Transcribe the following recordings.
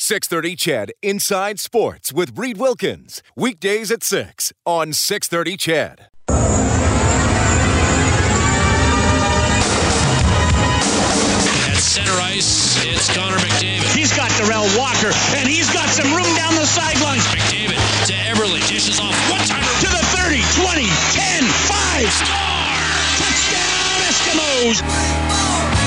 630 CHED Inside Sports with Reed Wilkins. Weekdays at 6 on 630 CHED. At center ice, it's Connor McDavid. He's got Darrell Walker, and he's got some room down the sidelines. McDavid to Eberle, dishes off one timer To the 30, 20, 10, 5. Score! Touchdown, Eskimos!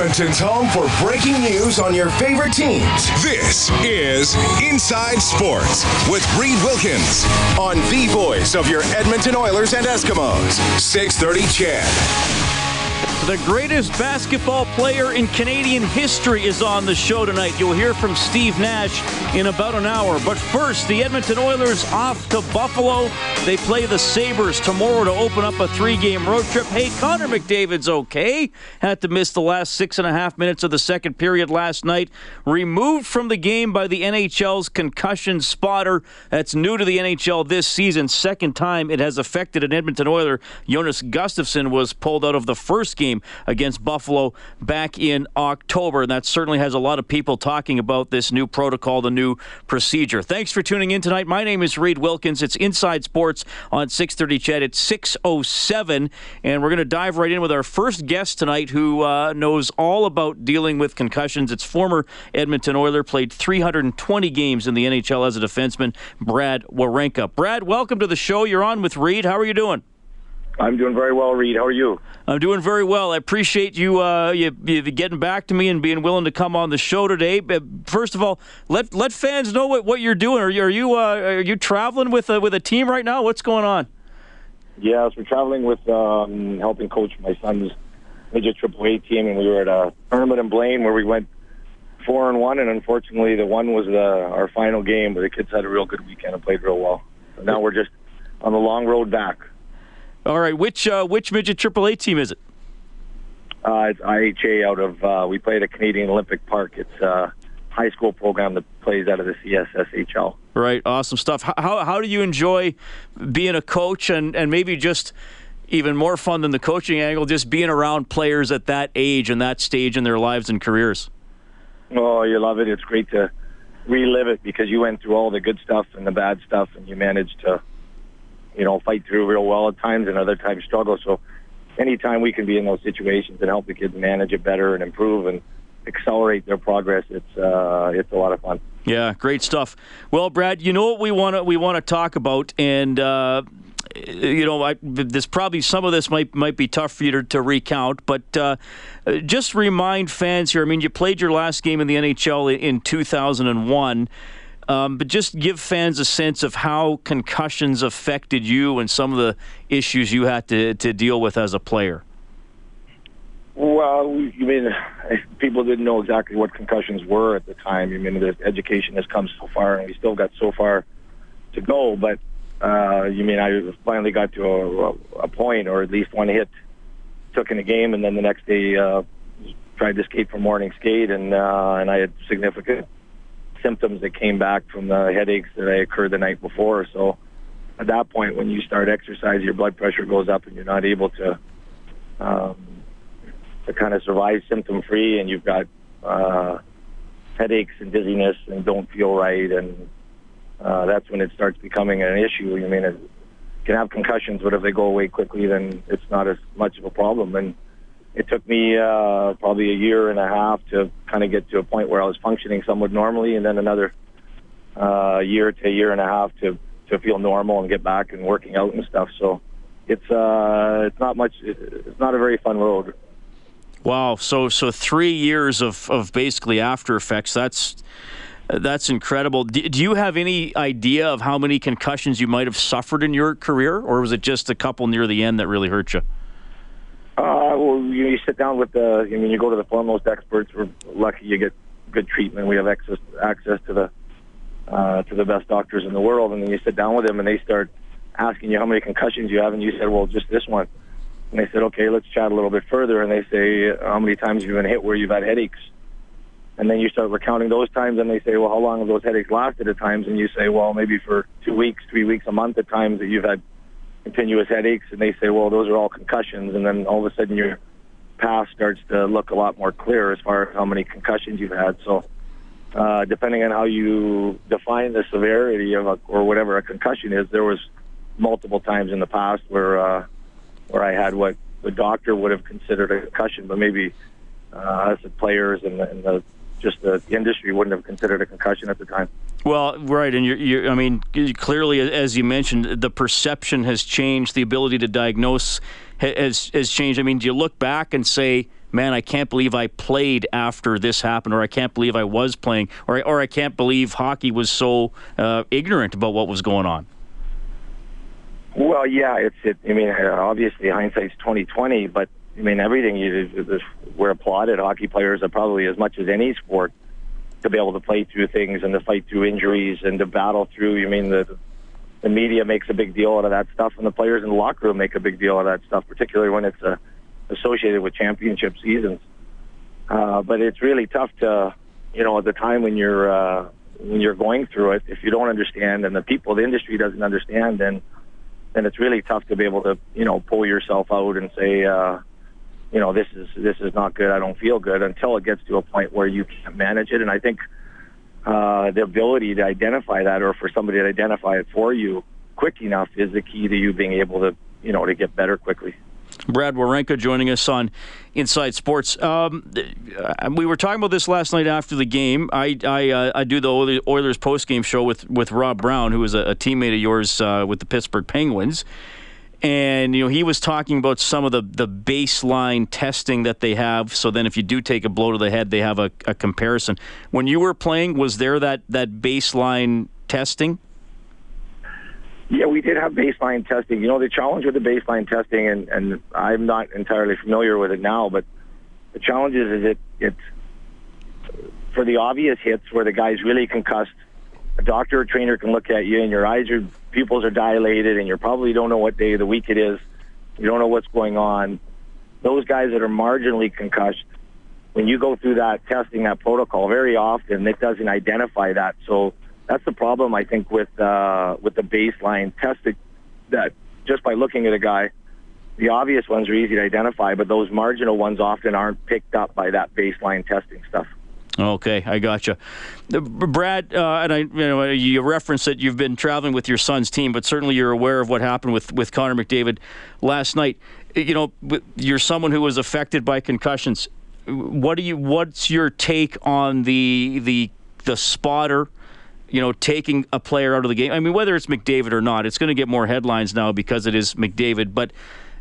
Edmonton's home for breaking news on your favorite teams. This is Inside Sports with Reed Wilkins on the voice of your Edmonton Oilers and Eskimos. 630 CHED. The greatest basketball player in Canadian history is on the show tonight. You'll hear from Steve Nash in about an hour. But first, the Edmonton Oilers off to Buffalo. They play the Sabres tomorrow to open up a three game road trip. Hey, Connor McDavid's okay. Had to miss the last six and a half minutes of the second period last night. Removed from the game by the NHL's concussion spotter. That's new to the NHL this season. Second time it has affected an Edmonton Oiler. Jonas Gustavsson was pulled out of the first game against Buffalo back in October. And that certainly has a lot of people talking about this new protocol, the new procedure. Thanks for tuning in tonight. My name is Reed Wilkins. It's Inside Sports on 630 CHED. It's 607. And we're going to dive right in with our first guest tonight who uh, knows all about dealing with concussions. It's former Edmonton Oiler, played 320 games in the NHL as a defenseman, Brad Werenka. Brad, welcome to the show. You're on with Reed. How are you doing? I'm doing very well, Reed. How are you? I'm doing very well. I appreciate you, uh, you, you getting back to me and being willing to come on the show today. But First of all, let let fans know what, what you're doing. Are you are you, uh, are you traveling with a, with a team right now? What's going on? Yes, we're traveling with um, helping coach my son's midget triple A team, and we were at a tournament in Blaine where we went four and one, and unfortunately, the one was the, our final game. But the kids had a real good weekend and played real well. So now we're just on the long road back. All right, which uh, which midget AAA team is it? Uh, it's IHA out of uh, we play at a Canadian Olympic Park. It's a high school program that plays out of the CSSHL. Right, awesome stuff. How how, how do you enjoy being a coach and and maybe just even more fun than the coaching angle, just being around players at that age and that stage in their lives and careers? Oh, you love it. It's great to relive it because you went through all the good stuff and the bad stuff, and you managed to, you know, fight through real well at times and other times struggle. So, anytime we can be in those situations and help the kids manage it better and improve and accelerate their progress, it's uh, it's a lot of fun. Yeah, great stuff. Well, Brad, you know what we want to we want to talk about, and uh, you know, I, this probably some of this might might be tough for you to, to recount, but uh, just remind fans here. I mean, you played your last game in the NHL in 2001. Um, but just give fans a sense of how concussions affected you and some of the issues you had to, to deal with as a player. Well, you mean people didn't know exactly what concussions were at the time. You mean the education has come so far, and we still got so far to go. But uh, you mean I finally got to a, a point, or at least one hit took in a game, and then the next day uh, tried to skate for morning skate, and uh, and I had significant symptoms that came back from the headaches that I occurred the night before. So at that point, when you start exercise, your blood pressure goes up, and you're not able to. Um, to kind of survive symptom free, and you've got uh, headaches and dizziness and don't feel right, and uh, that's when it starts becoming an issue. I mean, it can have concussions, but if they go away quickly, then it's not as much of a problem. And it took me uh, probably a year and a half to kind of get to a point where I was functioning somewhat normally, and then another uh, year to a year and a half to to feel normal and get back and working out and stuff. So it's uh, it's not much. It's not a very fun road. Wow. So so three years of, of basically after effects. That's that's incredible. Do, do you have any idea of how many concussions you might have suffered in your career, or was it just a couple near the end that really hurt you? Well, you, you sit down with the. I mean, you go to the foremost experts. We're lucky you get good treatment. We have access access to the uh, to the best doctors in the world, and then you sit down with them, and they start asking you how many concussions you have, and you said, well, just this one. And they said, okay, let's chat a little bit further, and they say, how many times you've been hit where you've had headaches? And then you start recounting those times, and they say, well, how long have those headaches lasted at times? And you say, well, maybe for two weeks, three weeks, a month at times that you've had continuous headaches. And they say, well, those are all concussions. And then all of a sudden your past starts to look a lot more clear as far as how many concussions you've had. So uh, depending on how you define the severity of a, or whatever a concussion is, there was multiple times in the past where uh, where I had what the doctor would have considered a concussion, but maybe uh, us as players and, the, and the just the industry wouldn't have considered a concussion at the time. Well, right, and you're, you're, I mean, clearly, as you mentioned, the perception has changed. The ability to diagnose has has changed. I mean, do you look back and say? man, I can't believe I played after this happened, or I can't believe I was playing, or, or I can't believe hockey was so uh, ignorant about what was going on? Well, yeah, it's. It, I mean, obviously hindsight's twenty twenty, but I mean everything you we're applauded. Hockey players are probably as much as any sport to be able to play through things and to fight through injuries and to battle through. I mean the the media makes a big deal out of that stuff, and the players in the locker room make a big deal out of that stuff, particularly when it's a associated with championship seasons. Uh, but it's really tough to, you know, at the time when you're uh, when you're going through it, if you don't understand and the people, the industry doesn't understand, then then it's really tough to be able to, you know, pull yourself out and say, uh, you know, this is this is not good. I don't feel good until it gets to a point where you can't manage it. And I think uh, the ability to identify that, or for somebody to identify it for you quick enough, is the key to you being able to, you know, to get better quickly. Brad Werenka joining us on Inside Sports. Um, we were talking about this last night after the game. I I, uh, I do the Oilers post game show with, with Rob Brown, who is a, a teammate of yours uh, with the Pittsburgh Penguins. And you know he was talking about some of the, the baseline testing that they have. So then, if you do take a blow to the head, they have a, a comparison. When you were playing, was there that that baseline testing? Yeah, we did have baseline testing. You know, the challenge with the baseline testing, and, and I'm not entirely familiar with it now, but the challenge is, is it it's for the obvious hits where the guy's really concussed. A doctor or trainer can look at you, and your eyes, your pupils are dilated, and you probably don't know what day of the week it is. You don't know what's going on. Those guys that are marginally concussed, when you go through that testing, that protocol, very often it doesn't identify that. So that's the problem I think with uh, with the baseline testing. That just by looking at a guy, the obvious ones are easy to identify, but those marginal ones often aren't picked up by that baseline testing stuff. Okay, I gotcha. Uh, Brad, uh, and I, you know, you referenced that you've been traveling with your son's team, but certainly you're aware of what happened with with Connor McDavid last night. You know, you're someone who was affected by concussions. What do you? What's your take on the the the spotter? you know, taking a player out of the game. I mean, whether it's McDavid or not, it's going to get more headlines now because it is McDavid. But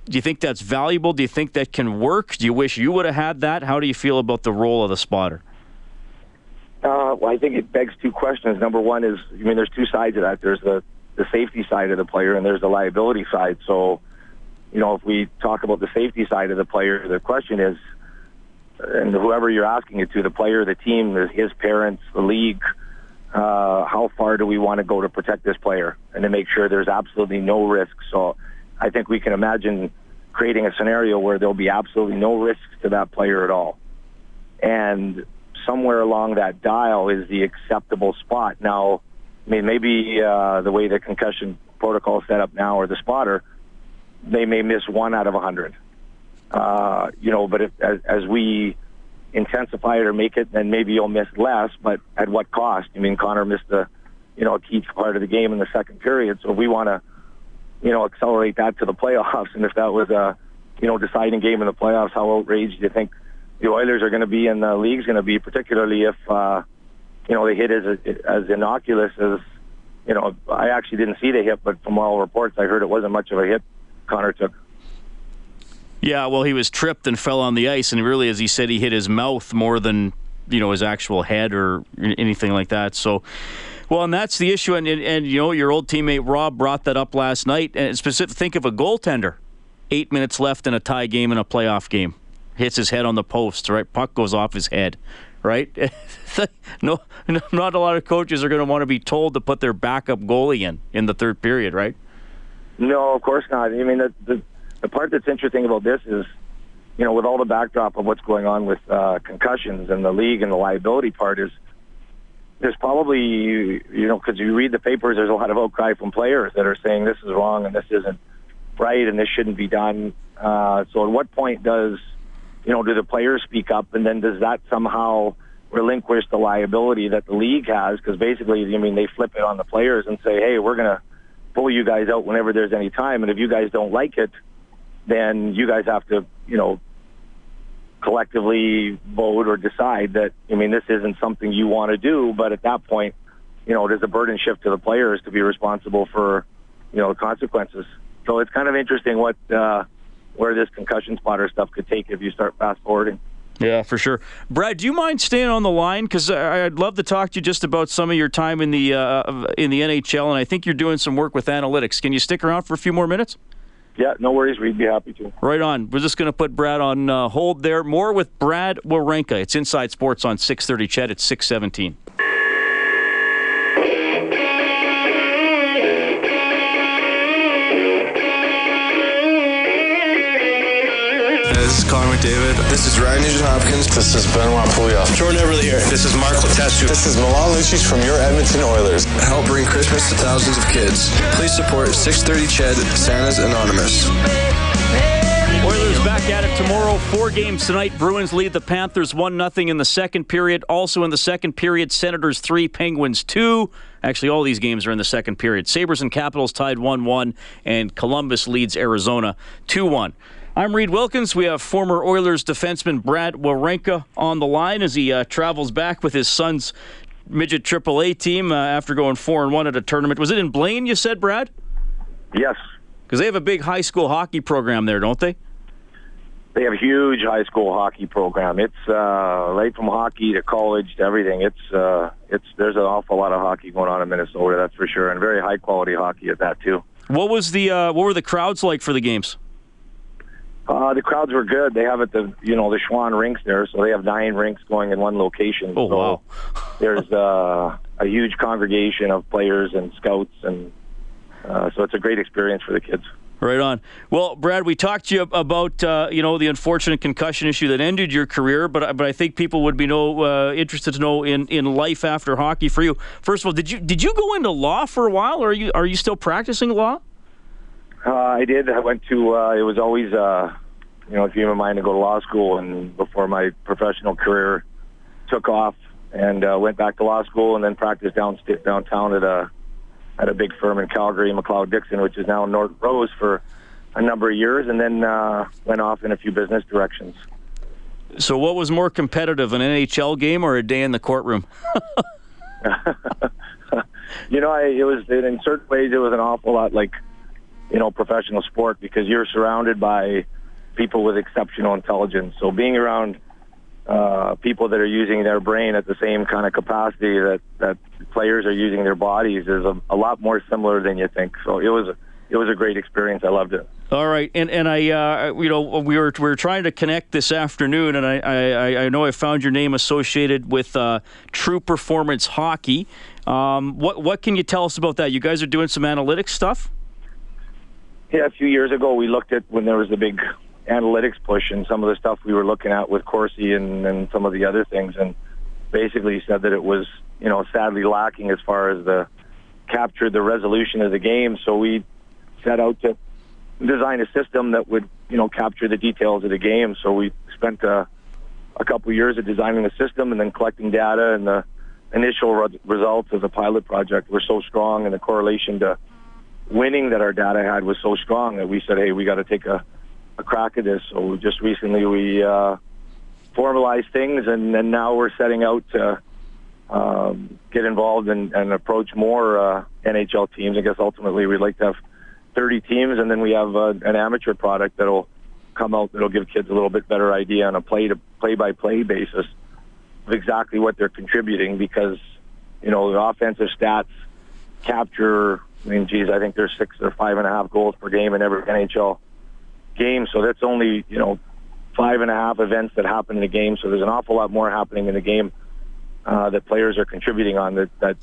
do you think that's valuable? Do you think that can work? Do you wish you would have had that? How do you feel about the role of the spotter? Uh, well, I think it begs two questions. Number one is, I mean, there's two sides of that. There's the the safety side of the player, and there's the liability side. So, you know, if we talk about the safety side of the player, the question is, and whoever you're asking it to, the player, the team, his parents, the league, uh, how far do we want to go to protect this player and to make sure there's absolutely no risk. So I think we can imagine creating a scenario where there'll be absolutely no risks to that player at all. And somewhere along that dial is the acceptable spot. Now, I mean, maybe uh, the way the concussion protocol is set up now or the spotter, they may miss one out of a hundred. Uh, you know, but if, as, as we intensify it or make it, then maybe you'll miss less. But at what cost? I mean, Connor missed a, you know, a key part of the game in the second period. So if we want to, you know, accelerate that to the playoffs, and if that was a, you know, deciding game in the playoffs, how outraged do you think the Oilers are going to be and the league's going to be, particularly if, uh, you know, they hit as as innocuous as, you know, I actually didn't see the hit, but from all reports I heard it wasn't much of a hit Connor took. Yeah, well, he was tripped and fell on the ice, and really, as he said, he hit his mouth more than you know his actual head or anything like that. So. Well, and that's the issue, and, and, and you know your old teammate Rob brought that up last night. And specific, think of a goaltender. eight minutes left in a tie game in a playoff game. Hits his head on the post, right? Puck goes off his head, right? no, not a lot of coaches are going to want to be told to put their backup goalie in in the third period, right? No, of course not. I mean, the, the, the part that's interesting about this is, you know, with all the backdrop of what's going on with uh, concussions and the league and the liability part is, there's probably, you know, because you read the papers, there's a lot of outcry from players that are saying this is wrong and this isn't right and this shouldn't be done. Uh, so at what point does, you know, do the players speak up and then does that somehow relinquish the liability that the league has? Because basically, I mean, they flip it on the players and say, hey, we're going to pull you guys out whenever there's any time. And if you guys don't like it, then you guys have to, you know, collectively vote or decide that, I mean, this isn't something you want to do. But at that point, you know, does a burden shift to the players to be responsible for, you know, consequences? So it's kind of interesting what, uh, where this concussion spotter stuff could take if you start fast forwarding. Yeah, for sure. Brad, do you mind staying on the line? Because I'd love to talk to you just about some of your time in the uh, in the NHL, and I think you're doing some work with analytics. Can you stick around for a few more minutes? Yeah, no worries. We'd be happy to. Right on. We're just going to put Brad on uh, hold there. More with Brad Werenka. It's Inside Sports on 630 CHED. It's 617. This is Connor McDavid. This is Ryan Nugent Hopkins. This is Benoit Pouliot. Jordan Eberle here. This is Mark Letestu. This is Milan Lucic from your Edmonton Oilers. Help bring Christmas to thousands of kids. Please support 630 CHED, Santa's Anonymous. Oilers back at it tomorrow. Four games tonight. Bruins lead the Panthers 1 0 in the second period. Also in the second period, Senators 3, Penguins 2. Actually, all these games are in the second period. Sabres and Capitals tied 1 1, and Columbus leads Arizona 2 1. I'm Reed Wilkins. We have former Oilers defenseman Brad Werenka on the line as he uh, travels back with his son's midget AAA team uh, after going four and one at a tournament. Was it in Blaine? You said, Brad? Yes. Because they have a big high school hockey program there, don't they? They have a huge high school hockey program. It's uh, right from hockey to college to everything. It's uh, it's there's an awful lot of hockey going on in Minnesota, that's for sure, and very high quality hockey at that too. What was the uh, what were the crowds like for the games? Uh, the crowds were good. They have at the you know the Schwan rinks there, so they have nine rinks going in one location. Oh so wow! there's uh, a huge congregation of players and scouts, and uh, so it's a great experience for the kids. Right on. Well, Brad, we talked to you about uh, you know the unfortunate concussion issue that ended your career, but but I think people would be no uh, interested to know in, in life after hockey for you. First of all, did you did you go into law for a while, or are you are you still practicing law? Uh, I did. I went to. Uh, it was always, uh, you know, a dream of mine to go to law school, and before my professional career took off, and uh, went back to law school, and then practiced down downtown at a at a big firm in Calgary, Macleod Dixon, which is now Norton Rose for a number of years, and then uh, went off in a few business directions. So, what was more competitive, an NHL game or a day in the courtroom? you know, I, it was in certain ways it was an awful lot like you know professional sport because you're surrounded by people with exceptional intelligence. So being around uh, people that are using their brain at the same kind of capacity that that players are using their bodies is a, a lot more similar than you think. So it was it was a great experience. I loved it. All right, and and I, uh, you know, we were we were trying to connect this afternoon, and I I, I know I found your name associated with uh, True Performance Hockey. Um, what what can you tell us about that? You guys are doing some analytics stuff. Yeah, a few years ago we looked at when there was the big analytics push and some of the stuff we were looking at with Corsi and, and some of the other things, and basically said that it was you know sadly lacking as far as the captured the resolution of the game. So we set out to design a system that would, you know, capture the details of the game. So we spent uh, a couple of years of designing the system and then collecting data. And the initial re- results of the pilot project were so strong, and the correlation to winning that our data had was so strong that we said, "Hey, we got to take a, a crack at this." So just recently we uh, formalized things, and, and now we're setting out to. Um, get involved and, and approach more uh, NHL teams. I guess ultimately we'd like to have 30 teams, and then we have uh, an amateur product that'll come out that'll give kids a little bit better idea on a play to play by play basis of exactly what they're contributing because you know the offensive stats capture. I mean, geez, I think there's six or five and a half goals per game in every NHL game. So that's only you know five and a half events that happen in a game. So there's an awful lot more happening in the game uh, that players are contributing on that that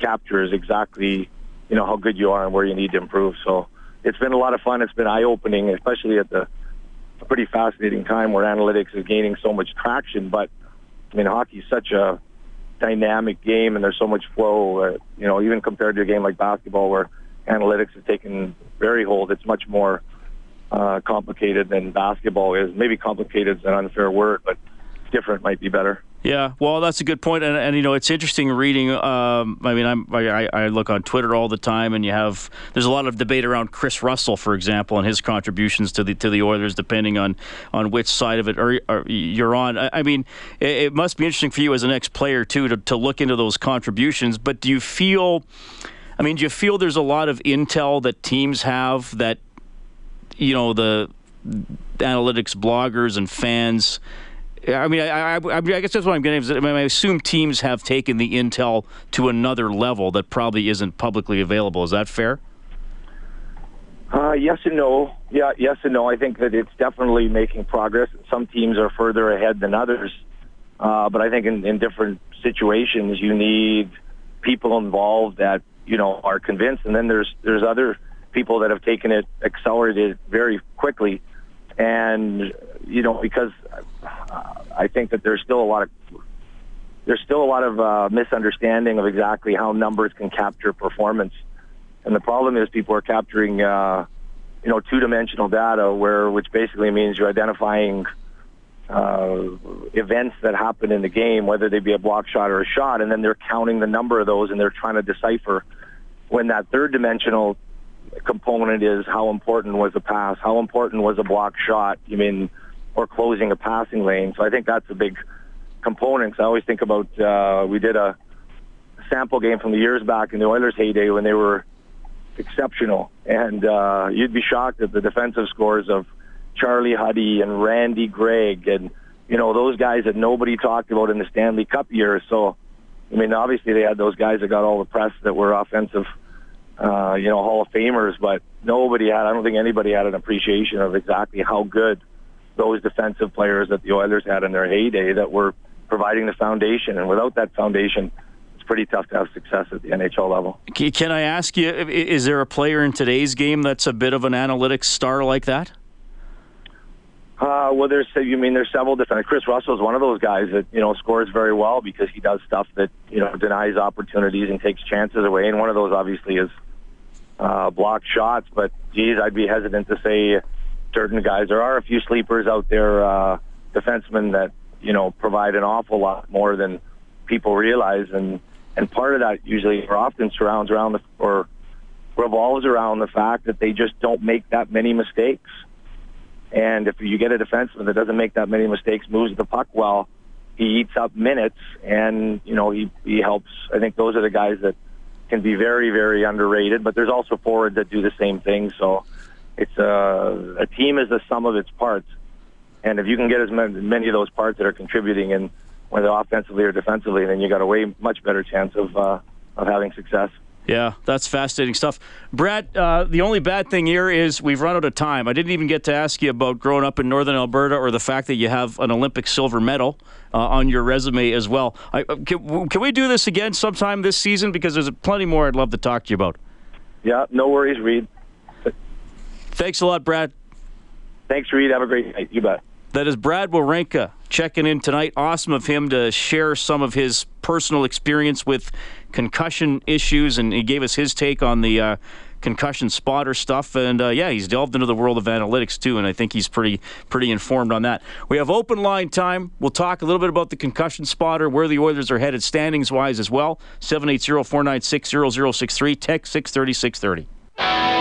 captures exactly you know how good you are and where you need to improve. So it's been a lot of fun. It's been eye opening, especially at the a pretty fascinating time where analytics is gaining so much traction. But I mean, hockey is such a dynamic game, and there's so much flow. Uh, you know, even compared to a game like basketball, where analytics has taken very hold, it's much more uh, complicated than basketball is. Maybe complicated is an unfair word, but different might be better. Yeah, well, that's a good point, and, and you know it's interesting reading. Um, I mean, I'm, I, I look on Twitter all the time, and you have there's a lot of debate around Kris Russell, for example, and his contributions to the to the Oilers, depending on on which side of it you're on. I, I mean, it, it, must be interesting for you as an ex player too to to look into those contributions. But do you feel? I mean, do you feel there's a lot of intel that teams have that you know the analytics bloggers and fans I mean, I, I, I, guess that's what I'm getting. I, mean, I assume teams have taken the intel to another level that probably isn't publicly available. Is that fair? Uh, yes and no. Yeah, yes and no. I think that it's definitely making progress. Some teams are further ahead than others, uh, but I think in, in different situations you need people involved that you know are convinced, and then there's there's other people that have taken it accelerated very quickly, and you know because I think that there's still a lot of there's still a lot of uh, misunderstanding of exactly how numbers can capture performance, and the problem is people are capturing uh, you know two-dimensional data, where which basically means you're identifying uh, events that happen in the game, whether they be a block shot or a shot, and then they're counting the number of those, and they're trying to decipher when that third-dimensional component is how important was the pass, how important was a block shot. You mean or closing a passing lane. So I think that's a big component. I always think about uh, we did a sample game from the years back in the Oilers' heyday when they were exceptional, and uh, you'd be shocked at the defensive scores of Charlie Huddy and Randy Gregg and you know those guys that nobody talked about in the Stanley Cup years. So I mean, obviously they had those guys that got all the press that were offensive. Uh, you know, Hall of Famers, but nobody had, I don't think anybody had an appreciation of exactly how good those defensive players that the Oilers had in their heyday that were providing the foundation. And without that foundation, it's pretty tough to have success at the NHL level. Can I ask you, is there a player in today's game that's a bit of an analytics star like that? Uh, well, there's you mean there's several different. Kris Russell is one of those guys that you know scores very well because he does stuff that you know denies opportunities and takes chances away. And one of those obviously is uh, blocked shots. But geez, I'd be hesitant to say certain guys. There are a few sleepers out there, uh, defensemen that you know provide an awful lot more than people realize, and and part of that usually or often surrounds around the or revolves around the fact that they just don't make that many mistakes. And if you get a defenseman that doesn't make that many mistakes, moves the puck well, he eats up minutes, and you know he he helps. I think those are the guys that can be very very underrated. But there's also forwards that do the same thing. So it's a, a team is the sum of its parts. And if you can get as many, of those parts that are contributing in whether offensively or defensively, then you got a way much better chance of uh, of having success. Yeah, that's fascinating stuff. Brad, uh, the only bad thing here is we've run out of time. I didn't even get to ask you about growing up in northern Alberta or the fact that you have an Olympic silver medal uh, on your resume as well. I, uh, can, can we do this again sometime this season? Because there's plenty more I'd love to talk to you about. Yeah, no worries, Reed. Thanks a lot, Brad. Thanks, Reed. Have a great night. You bet. That is Brad Werenka checking in tonight. Awesome of him to share some of his personal experience with concussion issues, and he gave us his take on the uh, concussion spotter stuff. And uh, yeah, he's delved into the world of analytics too, and I think he's pretty pretty informed on that. We have open line time. We'll talk a little bit about the concussion spotter, where the Oilers are headed standings wise as well. 780 496 0063, text 630 630.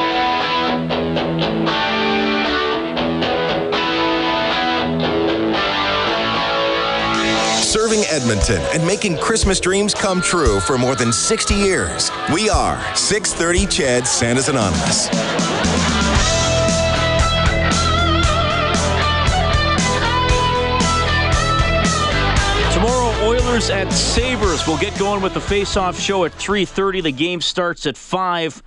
Serving Edmonton and making Christmas dreams come true for more than 60 years. We are 630 CHED Santa's Anonymous. Tomorrow, Oilers at Sabres. We'll get going with the face-off show at 3.30. The game starts at 5.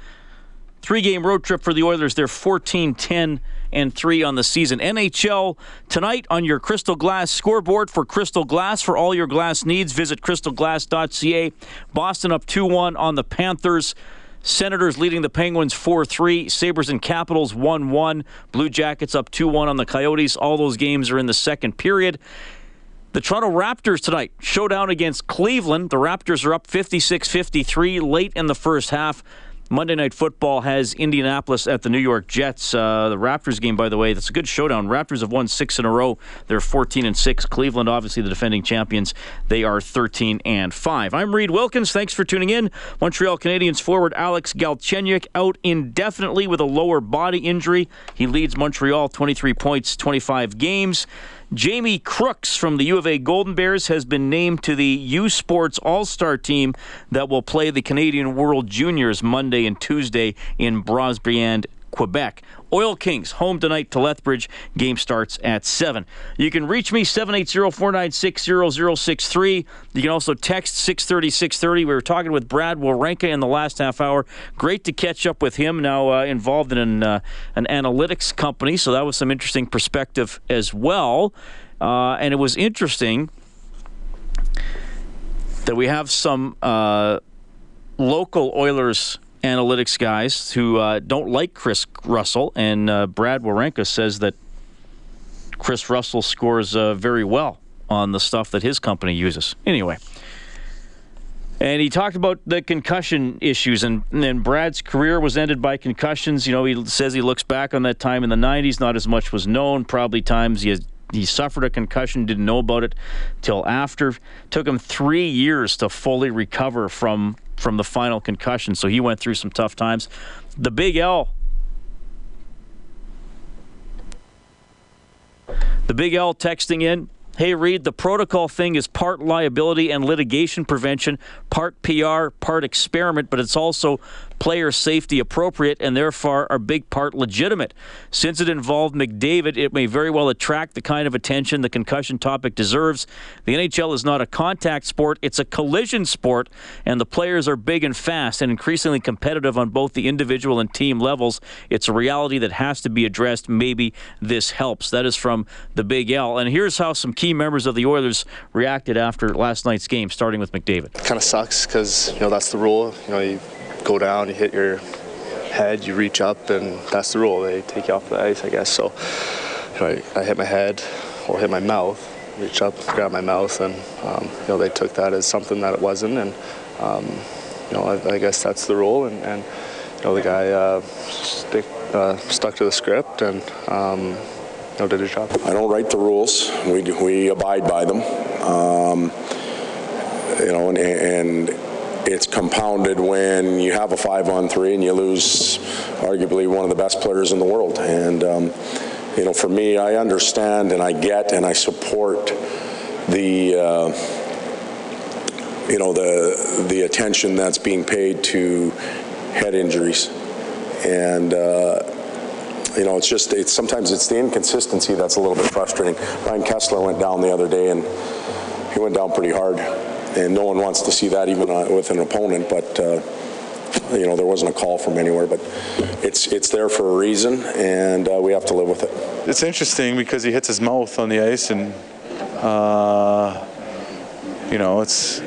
Three-game road trip for the Oilers. They're 14, 10, and three on the season. NHL tonight on your Crystal Glass scoreboard for Crystal Glass for all your glass needs. Visit crystalglass.ca. Boston up 2 1 on the Panthers. Senators leading the Penguins 4 3. Sabres and Capitals 1 1. Blue Jackets up 2 1 on the Coyotes. All those games are in the second period. The Toronto Raptors tonight, showdown against Cleveland. The Raptors are up 56 53 late in the first half. Monday Night Football has Indianapolis at the New York Jets. Uh, the Raptors game, by the way, that's a good showdown. Raptors have won six in a row. They're 14 and six. Cleveland, obviously the defending champions, they are 13 and five. I'm Reed Wilkins. Thanks for tuning in. Montreal Canadiens forward Alex Galchenyuk out indefinitely with a lower body injury. He leads Montreal 23 points, 25 games. Jamie Crooks from the U of A Golden Bears has been named to the U Sports All Star team that will play the Canadian World Juniors Monday and Tuesday in Boisbriand, Quebec. Oil Kings home tonight to Lethbridge. Game starts at 7. You can reach me 780-496-0063. You can also text 630-630. We were talking with Brad Werenka in the last half hour. Great to catch up with him now uh, involved in an, uh, an analytics company, so that was some interesting perspective as well. Uh, and it was interesting that we have some uh, local Oilers analytics guys who uh, don't like Kris Russell, and uh, Brad Werenka says that Kris Russell scores uh, very well on the stuff that his company uses. Anyway. And he talked about the concussion issues, and, and Brad's career was ended by concussions. You know, he says he looks back on that time in the 90s, not as much was known. Probably times he he suffered a concussion, didn't know about it till after. Took him three years to fully recover from from the final concussion. So he went through some tough times. The Big L. The Big L texting in. Hey, Reed, the protocol thing is part liability and litigation prevention, part PR, part experiment, but it's also player safety appropriate and therefore a big part legitimate. Since it involved McDavid, it may very well attract the kind of attention the concussion topic deserves. The NHL is not a contact sport, it's a collision sport, and the players are big and fast and increasingly competitive on both the individual and team levels. It's a reality that has to be addressed. Maybe this helps. That is from the Big L. And here's how some key members of the Oilers reacted after last night's game, starting with McDavid. Kind of sucks because, you know, that's the rule. You know, you go down, you hit your head, you reach up, and that's the rule. They take you off the ice, I guess. So you know, I, I, hit my head or hit my mouth, reach up, grab my mouth, and um, you know they took that as something that it wasn't, and um, you know I, I, guess that's the rule, and, and you know the guy uh, stick, uh, stuck to the script and. Um, know, did his job. I don't write the rules. We, we abide by them. Um, you know, and, and it's compounded when you have a five on three and you lose arguably one of the best players in the world. And, um, you know, for me, I understand and I get and I support the, uh, you know, the, the attention that's being paid to head injuries. And, uh, you know, it's just, it's, sometimes it's the inconsistency that's a little bit frustrating. Ryan Kesler went down the other day and he went down pretty hard and no one wants to see that even uh, with an opponent. But uh, you know, there wasn't a call from anywhere. But it's it's there for a reason, and uh, we have to live with it. It's interesting because he hits his mouth on the ice, and uh, you know, it's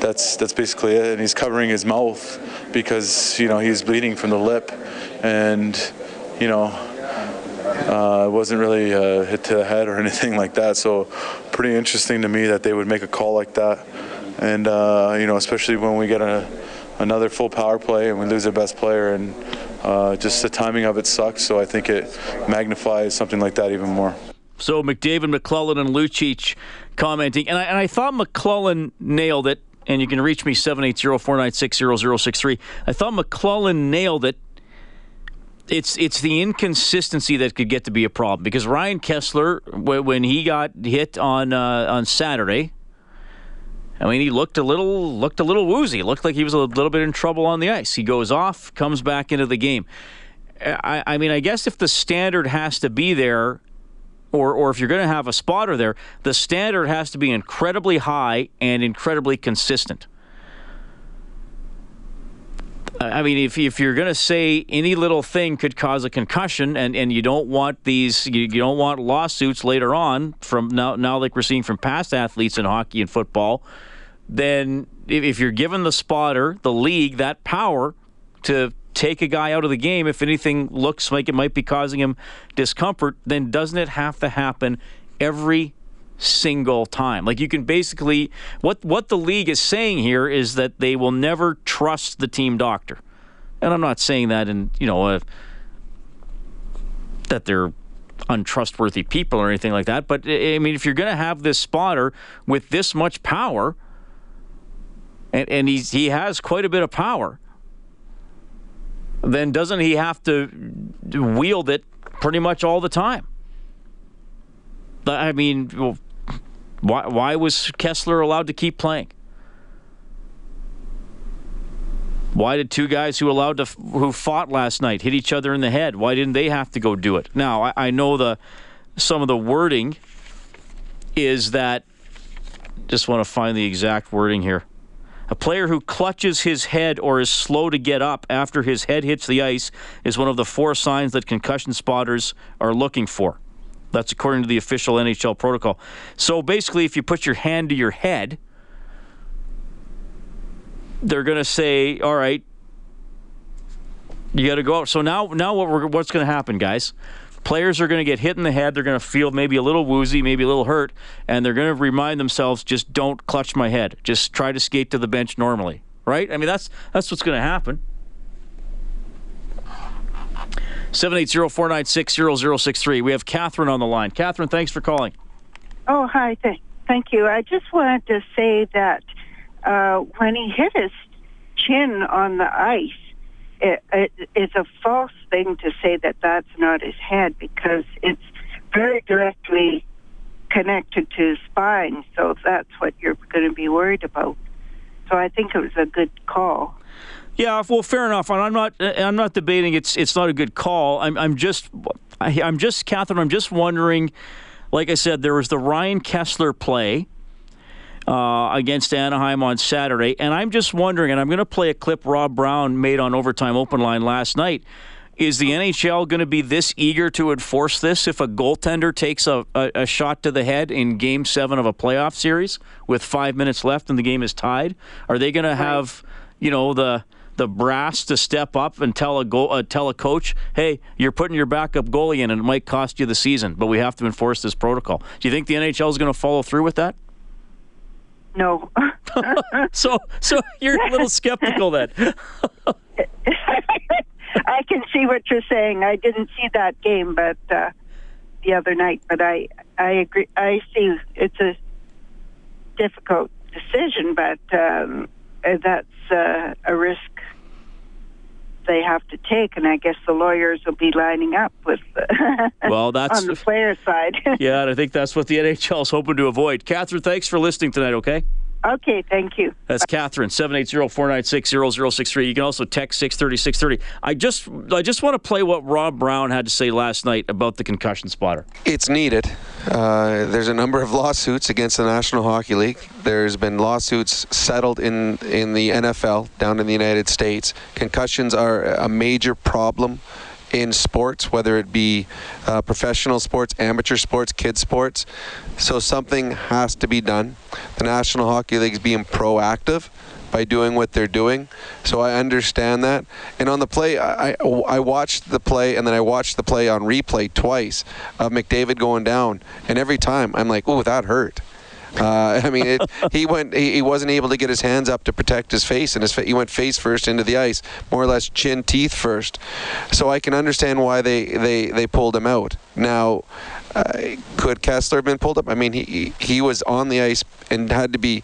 that's that's basically it. And he's covering his mouth because you know he's bleeding from the lip, and you know. Uh, it wasn't really hit to the head or anything like that. So, pretty interesting to me that they would make a call like that and uh, you know, especially when we get a, another full power play and we lose our best player, and uh, just the timing of it sucks. So I think it magnifies something like that even more. So McDavid, McLellan, and Lucic commenting, and I, and I thought McLellan nailed it. And you can reach me 780-496-0063. I thought McLellan nailed it it's it's the inconsistency that could get to be a problem because Ryan Kesler, when he got hit on uh, on Saturday, I mean, he looked a little looked a little woozy. Looked like he was a little bit in trouble on the ice. He goes off, comes back into the game. I, I mean, I guess if the standard has to be there, or or if you're going to have a spotter there, the standard has to be incredibly high and incredibly consistent. I mean, if, if you're going to say any little thing could cause a concussion, and, and you don't want these, you, you don't want lawsuits later on from now, now like we're seeing from past athletes in hockey and football, then if, if you're given the spotter, the league, that power to take a guy out of the game if anything looks like it might be causing him discomfort, then doesn't it have to happen every single time. Like you can basically what what the league is saying here is that they will never trust the team doctor. And I'm not saying that in, you know, a, that they're untrustworthy people or anything like that, but I mean if you're going to have this spotter with this much power and and he's he has quite a bit of power, then doesn't he have to wield it pretty much all the time? I mean, well, why, why was Kesler allowed to keep playing? Why did two guys who allowed to who fought last night hit each other in the head? Why didn't they have to go do it? Now I, I know the some of the wording is that just want to find the exact wording here. A player who clutches his head or is slow to get up after his head hits the ice is one of the four signs that concussion spotters are looking for. That's according to the official NHL protocol. So basically, if you put your hand to your head, they're going to say, "All right, you got to go out." So now, now what what's going to happen, guys? Players are going to get hit in the head. They're going to feel maybe a little woozy, maybe a little hurt, and they're going to remind themselves, "Just don't clutch my head. Just try to skate to the bench normally." Right? I mean, that's that's what's going to happen. 780-496-0063. We have Catherine on the line. Catherine, thanks for calling. Oh, hi. Th- thank you. I just wanted to say that uh, when he hit his chin on the ice, it, it, it's a false thing to say that that's not his head because it's very directly connected to his spine. So that's what you're going to be worried about. So I think it was a good call. Yeah, well, fair enough. And I'm not. I'm not debating. It's. It's not a good call. I'm. I'm just. I, I'm just, Catherine. I'm just wondering. Like I said, there was the Ryan Kesler play uh, against Anaheim on Saturday, and I'm just wondering. And I'm going to play a clip Rob Brown made on Overtime Open Line last night. Is the NHL going to be this eager to enforce this if a goaltender takes a, a, a, shot to the head in Game Seven of a playoff series with five minutes left and the game is tied? Are they going to have, you know, the the brass to step up and tell a go, uh, tell a coach, "Hey, you're putting your backup goalie in, and it might cost you the season, but we have to enforce this protocol." Do you think the NHL is going to follow through with that? No. so, so you're a little skeptical then. I can see what you're saying. I didn't see that game, but uh, the other night, but I I agree. I see it's a difficult decision, but um, that's uh, a risk they have to take, and I guess the lawyers will be lining up with. The well, that's on the player side. yeah, and I think that's what the NHL is hoping to avoid. Catherine, thanks for listening tonight. Okay. Okay, thank you. That's Catherine, 780-496-0063. You can also text 630 630. I just I just want to play what Rob Brown had to say last night about the concussion spotter. It's needed. Uh, there's a number of lawsuits against the National Hockey League. There's been lawsuits settled in in the NFL down in the United States. Concussions are a major problem in sports, whether it be uh, professional sports, amateur sports, kids sports. So something has to be done. The National Hockey League is being proactive by doing what they're doing. So I understand that. And on the play, I, I watched the play and then I watched the play on replay twice of McDavid going down. And every time I'm like, oh, that hurt. Uh, I mean, it, he went. He, he, wasn't able to get his hands up to protect his face, and his fa- he went face first into the ice, more or less chin teeth first. So I can understand why they they they pulled him out. Now, uh, could Kesler have been pulled up? I mean, he he was on the ice and had to be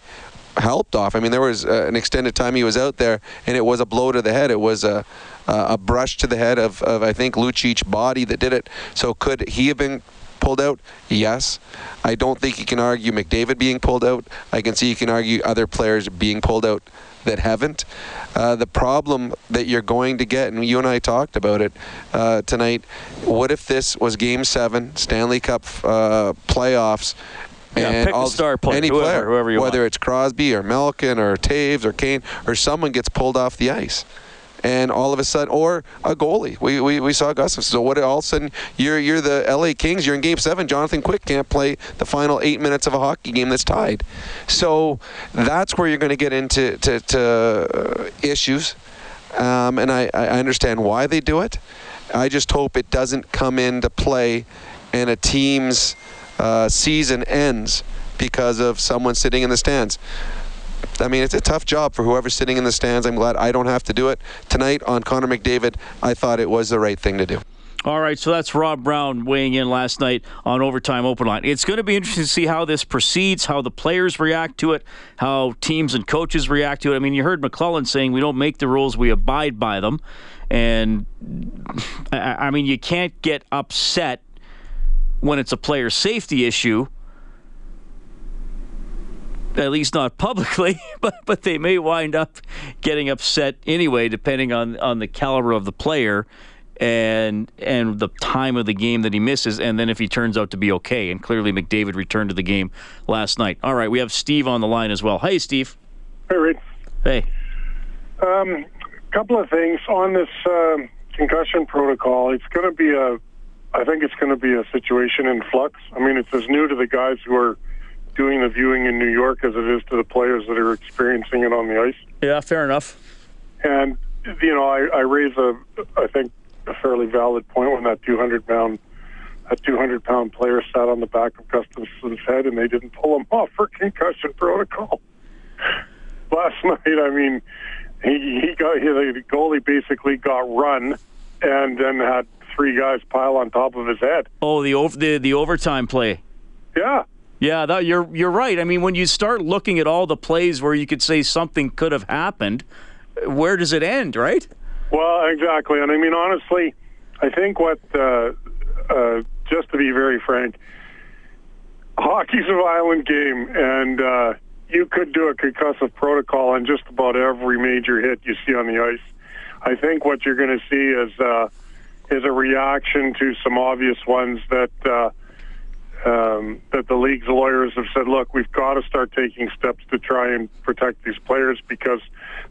helped off. I mean, there was uh, an extended time he was out there, and it was a blow to the head. It was a a brush to the head of, of I think Lucic's body that did it. So could he have been pulled out? Yes. I don't think you can argue McDavid being pulled out. I can see you can argue other players being pulled out that haven't. Uh, the problem that you're going to get, and you and I talked about it uh, tonight, what if this was Game 7, Stanley Cup uh, playoffs, yeah, and all, star player, any whoever, player, whoever whether want. Whether it's Crosby or Malkin or Toews or Kane or someone gets pulled off the ice and all of a sudden, or a goalie. We, we, we saw Gustavsson. So what? All of a sudden, you're you're the LA Kings. You're in Game Seven. Jonathan Quick can't play the final eight minutes of a hockey game that's tied. So that's where you're going to get into to, to uh, issues. Um, and I, I understand why they do it. I just hope it doesn't come into play and a team's uh, season ends because of someone sitting in the stands. I mean, it's a tough job for whoever's sitting in the stands. I'm glad I don't have to do it. Tonight on Connor McDavid, I thought it was the right thing to do. All right, so that's Rob Brown weighing in last night on Overtime Open Line. It's going to be interesting to see how this proceeds, how the players react to it, how teams and coaches react to it. I mean, you heard McLellan saying we don't make the rules, we abide by them. And I mean, you can't get upset when it's a player safety issue at least not publicly, but but they may wind up getting upset anyway, depending on on the caliber of the player and and the time of the game that he misses, and then if he turns out to be okay. And clearly, McDavid returned to the game last night. All right, we have Steve on the line as well. Hey, Steve. Hey, Reid. Hey. Um, couple of things on this uh, concussion protocol. It's going to be a, I think it's going to be a situation in flux. I mean, it's as new to the guys who are doing the viewing in New York as it is to the players that are experiencing it on the ice. Yeah, fair enough. And you know, I, I raise a, I think, a fairly valid point when that 200 pound, a 200 pound player sat on the back of Gustavsson's head and they didn't pull him off for concussion protocol. Last night, I mean, he he got he, the goalie basically got run, and then had three guys pile on top of his head. Oh, the over, the the overtime play. Yeah. Yeah, that, you're you're right. I mean, when you start looking at all the plays where you could say something could have happened, where does it end, right? Well, exactly. And I mean, honestly, I think what uh, uh, just to be very frank, hockey's a violent game, and uh, you could do a concussive protocol on just about every major hit you see on the ice. I think what you're going to see is uh, is a reaction to some obvious ones that. Uh, um, that the league's lawyers have said, look, we've got to start taking steps to try and protect these players because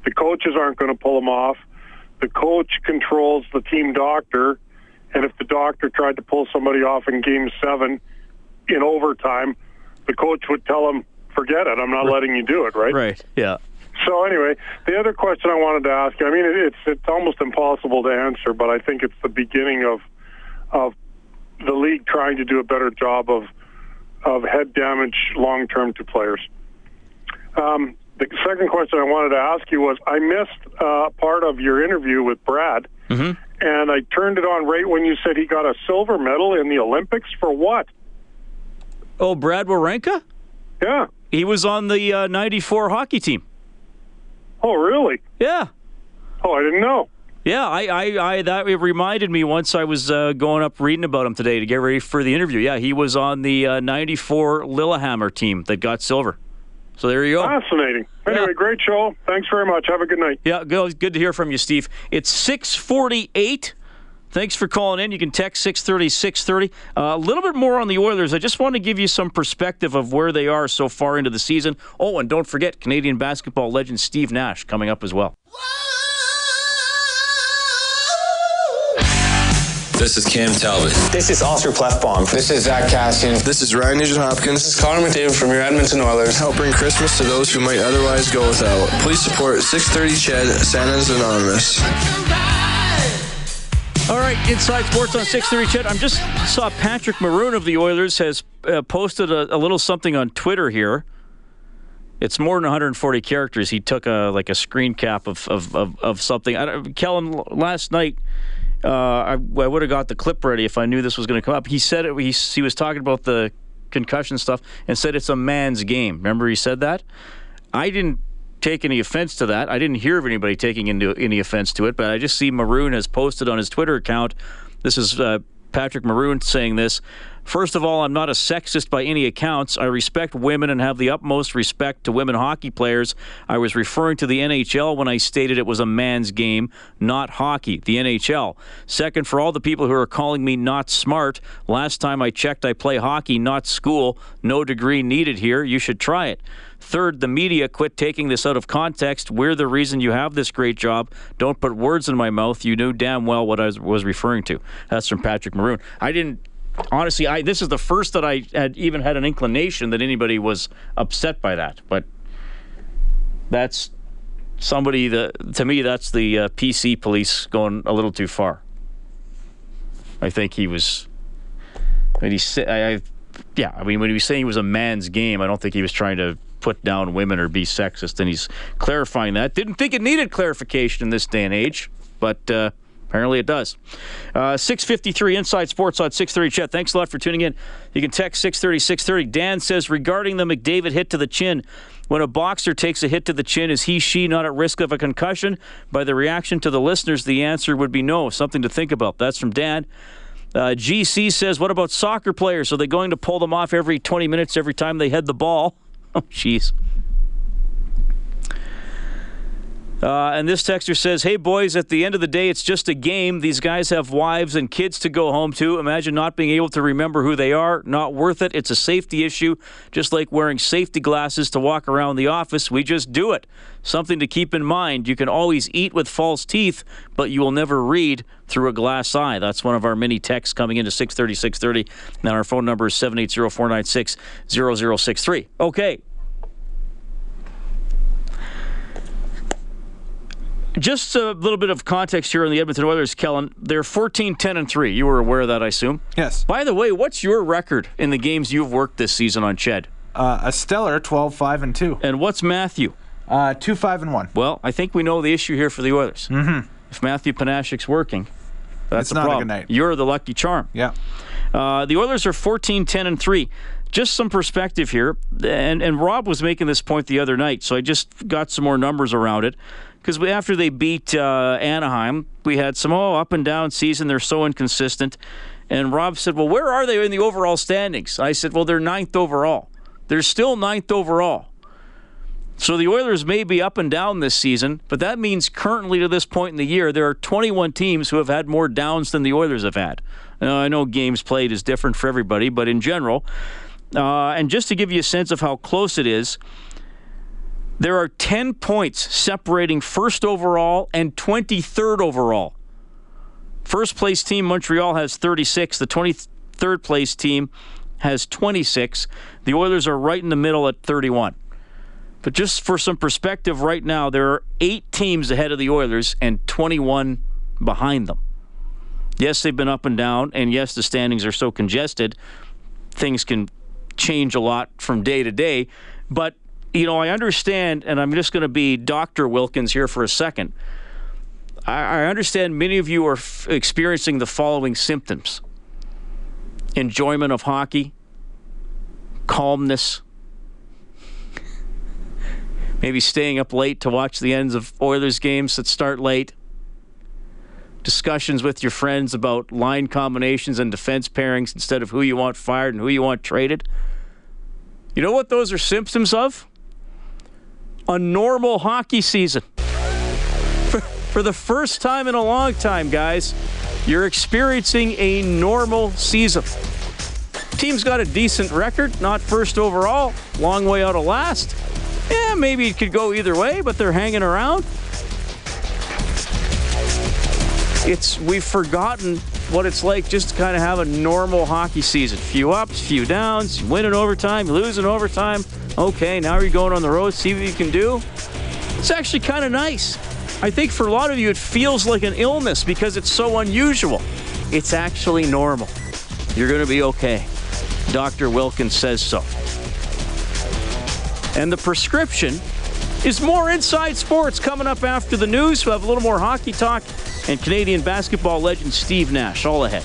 the coaches aren't going to pull them off. The coach controls the team doctor, and if the doctor tried to pull somebody off in game seven in overtime, the coach would tell him, forget it, I'm not letting you do it, right? Right, yeah. So anyway, the other question I wanted to ask you, I mean, it's it's almost impossible to answer, but I think it's the beginning of of the league trying to do a better job of of head damage long term to players. Um, the second question I wanted to ask you was I missed uh, part of your interview with Brad, mm-hmm. and I turned it on right when you said he got a silver medal in the Olympics for what? Oh, Brad Werenka? Yeah. He was on the uh, 94 hockey team. Oh, really? Yeah. Oh, I didn't know. Yeah, I, I, I that reminded me once I was uh, going up reading about him today to get ready for the interview. Yeah, he was on the uh, 94 Lillehammer team that got silver. So there you go. Fascinating. Anyway, yeah. great show. Thanks very much. Have a good night. Yeah, good, good to hear from you, Steve. It's 648. Thanks for calling in. You can text 630 630. Uh, a little bit more on the Oilers. I just want to give you some perspective of where they are so far into the season. Oh, and don't forget Canadian basketball legend Steve Nash coming up as well. This is Cam Talbot. This is Oscar Klefbom. This is Zack Kassian. This is Ryan Nugent Hopkins. This is Connor McDavid from your Edmonton Oilers. Help bring Christmas to those who might otherwise go without. Please support 630 CHED, Santa's Anonymous. All right, Inside Sports on 630 CHED. I'm just saw Patrick Maroon of the Oilers has uh, posted a, a little something on Twitter here. It's more than 140 characters. He took a like a screen cap of of, of, of something. I Kellen last night uh, I, I would have got the clip ready if I knew this was going to come up. He said it. He, he was talking about the concussion stuff and said it's a man's game. Remember, he said that. I didn't take any offense to that. I didn't hear of anybody taking into any offense to it, but I just see Maroon has posted on his Twitter account. This is uh, Patrick Maroon saying this. First of all, I'm not a sexist by any accounts. I respect women and have the utmost respect to women hockey players. I was referring to the NHL when I stated it was a man's game, not hockey, the NHL. Second, for all the people who are calling me not smart, last time I checked, I play hockey, not school. No degree needed here. You should try it. Third, the media quit taking this out of context. We're the reason you have this great job. Don't put words in my mouth. You knew damn well what I was referring to. That's from Patrick Maroon. I didn't honestly, I this is the first that I had even had an inclination that anybody was upset by that. But that's somebody that to me that's the uh, PC police going a little too far. I think he was. I mean, he I, I, yeah, I mean, when he was saying it was a man's game, I don't think he was trying to put down women or be sexist, and he's clarifying that. Didn't think it needed clarification in this day and age, but. Uh, Apparently it does. Uh, 653 Inside Sports on 630 CHED. Thanks a lot for tuning in. You can text 630 630. Dan says regarding the McDavid hit to the chin, when a boxer takes a hit to the chin, is he, she not at risk of a concussion? By the reaction to the listeners, the answer would be no. Something to think about. That's from Dan. Uh, GC says, what about soccer players? Are they going to pull them off every 20 minutes every time they head the ball? Oh, jeez. Uh, and this texter says, Hey, boys, at the end of the day, it's just a game. These guys have wives and kids to go home to. Imagine not being able to remember who they are. Not worth it. It's a safety issue, just like wearing safety glasses to walk around the office. We just do it. Something to keep in mind. You can always eat with false teeth, but you will never read through a glass eye. That's one of our many texts coming into 630 630. Now, our phone number is 780 496 0063. Okay. Just a little bit of context here on the Edmonton Oilers, Kellen. They're 14 10 and 3. You were aware of that, I assume? Yes. By the way, what's your record in the games you've worked this season on CHED? Uh, a stellar 12 5 and 2. And what's Matthew? Uh, 2 5 and 1. Well, I think we know the issue here for the Oilers. Mm-hmm. If Matthew Panashik's working, that's it's the not problem. a good night. You're the lucky charm. Yeah. Uh, the Oilers are 14 10 and 3 just some perspective here, and and Rob was making this point the other night, so I just got some more numbers around it because after they beat uh, Anaheim, we had some oh up and down season. They're so inconsistent, and Rob said, "Well, where are they in the overall standings?" I said, "Well, they're ninth overall. They're still ninth overall." So the Oilers may be up and down this season, but that means currently to this point in the year, there are 21 teams who have had more downs than the Oilers have had. Now, I know games played is different for everybody, but in general, uh, and just to give you a sense of how close it is, there are 10 points separating first overall and 23rd overall. First place team, Montreal, has 36. The 23rd place team has 26. The Oilers are right in the middle at 31. But just for some perspective, right now, there are eight teams ahead of the Oilers and 21 behind them. Yes, they've been up and down, and yes, the standings are so congested, things can change a lot from day to day. But, you know, I understand, and I'm just going to be Dr. Wilkins here for a second. I, I understand many of you are f- experiencing the following symptoms enjoyment of hockey, calmness, maybe staying up late to watch the ends of Oilers games that start late discussions with your friends about line combinations and defense pairings instead of who you want fired and who you want traded. You know what those are symptoms of? A normal hockey season. For, for the first time in a long time, guys, you're experiencing a normal season. Team's got a decent record, not first overall, long way out of last. Yeah, maybe it could go either way, but they're hanging around it's we've forgotten what it's like just to kind of have a normal hockey season. Few ups, few downs, you win in overtime, you lose in overtime. Okay, now you're going on the road, see what you can do. It's actually kind of nice. I think for a lot of you it feels like an illness because it's so unusual. It's actually normal. You're going to be okay. Dr. Wilkins says so. And the prescription is more inside sports coming up after the news. We'll have a little more hockey talk and Canadian basketball legend Steve Nash. All ahead.